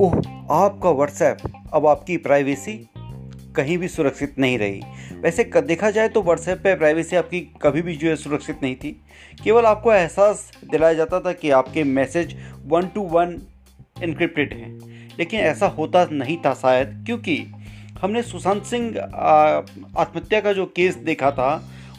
ओह, आपका व्हाट्सएप अब आपकी प्राइवेसी कहीं भी सुरक्षित नहीं रही। वैसे देखा जाए तो व्हाट्सएप पे प्राइवेसी आपकी कभी भी जो है सुरक्षित नहीं थी। केवल आपको एहसास दिलाया जाता था कि आपके message one to one encrypted हैं। लेकिन ऐसा होता नहीं था शायद, क्योंकि हमने सुशांत सिंह आत्महत्या का जो केस देखा था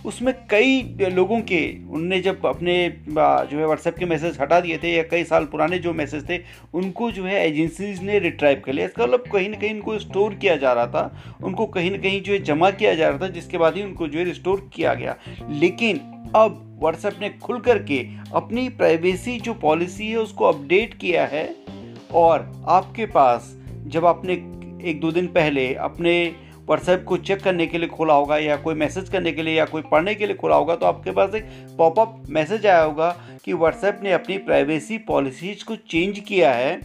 उसमें कई लोगों के, उनने जब अपने जो है व्हाट्सएप के मैसेज हटा दिए थे या कई साल पुराने जो मैसेज थे, उनको जो है एजेंसीज ने रिट्राइव कर लिया। इसका मतलब कहीं ना कहीं उनको स्टोर किया जा रहा था, उनको कहीं ना कहीं जो है जमा किया जा रहा था, जिसके बाद ही उनको जो है रिस्टोर किया गया। लेकिन अब व्हाट्सएप ने खुल करके अपनी प्राइवेसी जो पॉलिसी है, उसको अपडेट किया है और आपके पास, जब आपने एक दो दिन पहले अपने व्हाट्सएप को चेक करने के लिए खोला होगा या कोई मैसेज करने के लिए या कोई पढ़ने के लिए खोला होगा तो आपके पास एक पॉपअप मैसेज आया होगा कि व्हाट्सएप ने अपनी प्राइवेसी पॉलिसीज़ को चेंज किया है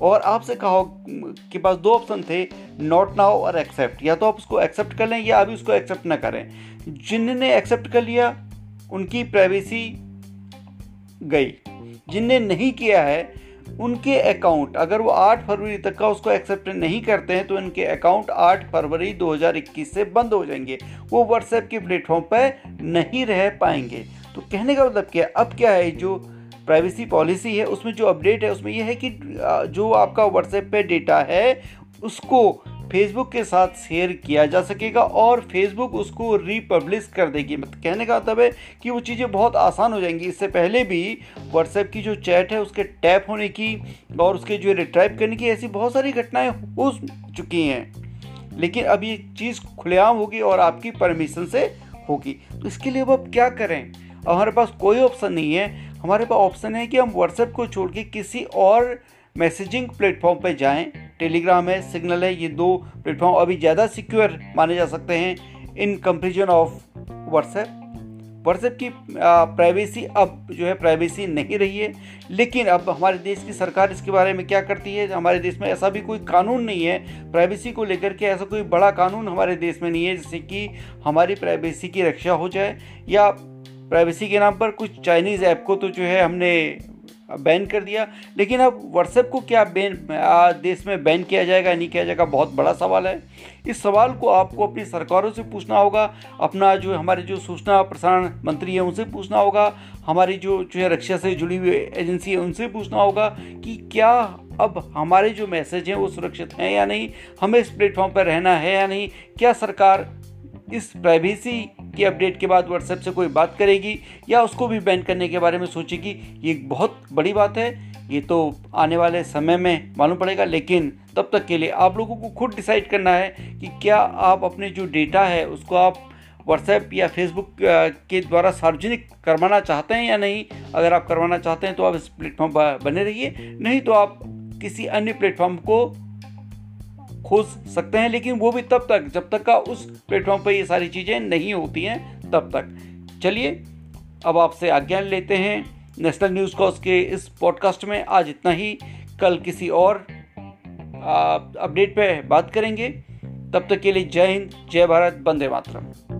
और आपसे कहा के पास दो ऑप्शन थे नॉट नाउ और एक्सेप्ट या तो आप उसको एक्सेप्ट कर लें या अभी उसको एक्सेप्ट ना करें। जिनने एक्सेप्ट कर लिया, उनकी प्राइवेसी गई। जिनने नहीं किया है उनके अकाउंट, अगर वो 8 फरवरी तक का उसको एक्सेप्ट नहीं करते हैं तो इनके अकाउंट 8 फरवरी 2021 से बंद हो जाएँगे। वो व्हाट्सएप के प्लेटफॉर्म पर नहीं रह पाएँगे। तो कहने का मतलब क्या? अब क्या है, जो प्राइवेसी पॉलिसी है, उसमें जो अपडेट है, उसमें यह है कि जो आपका व्हाट्सएप पे डेटा है, उसको फेसबुक के साथ शेयर किया जा सकेगा और फेसबुक उसको रिपब्लिश कर देगी। मतलब कहने का मतलब है कि वो चीज़ें बहुत आसान हो जाएँगी। इससे पहले भी व्हाट्सएप की जो चैट है, उसके टैप होने की और उसके जो रिट्राइप करने की ऐसी बहुत सारी घटनाएँ हो चुकी हैं। लेकिन अब ये चीज़ खुलेआम होगी और आपकी परमिशन से होगी। तो इसके लिए अब आप क्या करें? अब हमारे पास कोई ऑप्शन नहीं है। हमारे पास ऑप्शन है कि हम व्हाट्सएप को छोड़ के किसी और मैसेजिंग प्लेटफॉर्म पर जाएँ। टेलीग्राम है, सिग्नल है, ये दो प्लेटफॉर्म अभी ज़्यादा सिक्योर माने जा सकते हैं in comparison of WhatsApp. WhatsApp की प्राइवेसी अब जो है प्राइवेसी नहीं रही है, लेकिन अब हमारे देश की सरकार इसके बारे में क्या करती है? हमारे देश में ऐसा भी कोई कानून नहीं है, प्राइवेसी को लेकर के ऐसा कोई बड़ा कानून हमारे देश में नहीं है, जिससे कि हमारी प्राइवेसी की रक्षा हो जाए। या प्राइवेसी के नाम पर कुछ चाइनीज़ ऐप को तो जो है हमने बैन कर दिया। लेकिन अब व्हाट्सएप को क्या बैन देश में बैन किया जाएगा, नहीं किया जाएगा, बहुत बड़ा सवाल है। इस सवाल को आपको अपनी सरकारों से पूछना होगा, अपना जो हमारे जो सूचना प्रसारण मंत्री हैं उनसे पूछना होगा, हमारी जो जो है रक्षा से जुड़ी हुई एजेंसी है उनसे पूछना होगा कि क्या अब हमारे जो मैसेज हैं वो सुरक्षित हैं या नहीं, हमें इस प्लेटफॉर्म पर रहना है या नहीं, क्या सरकार इस प्राइवेसी की अपडेट के बाद व्हाट्सएप से कोई बात करेगी या उसको भी बैन करने के बारे में सोचेगी, ये बहुत बड़ी बात है। ये तो आने वाले समय में मालूम पड़ेगा, लेकिन तब तक के लिए आप लोगों को खुद डिसाइड करना है कि क्या आप अपने जो डेटा है, उसको आप व्हाट्सएप या फेसबुक के द्वारा सार्वजनिक करवाना चाहते हैं या नहीं। अगर आप करवाना चाहते हैं तो आप इस प्लेटफॉर्म बने रहिए, नहीं तो आप किसी अन्य प्लेटफॉर्म को खोज सकते हैं, लेकिन वो भी तब तक, जब तक का उस प्लेटफॉर्म पर ये सारी चीज़ें नहीं होती हैं, तब तक। चलिए, अब आपसे आज्ञा लेते हैं नेशनल न्यूज़ कॉज के इस पॉडकास्ट में। आज इतना ही। कल किसी और अपडेट पे बात करेंगे। तब तक के लिए जय हिंद, जय भारत, वंदे मातरम।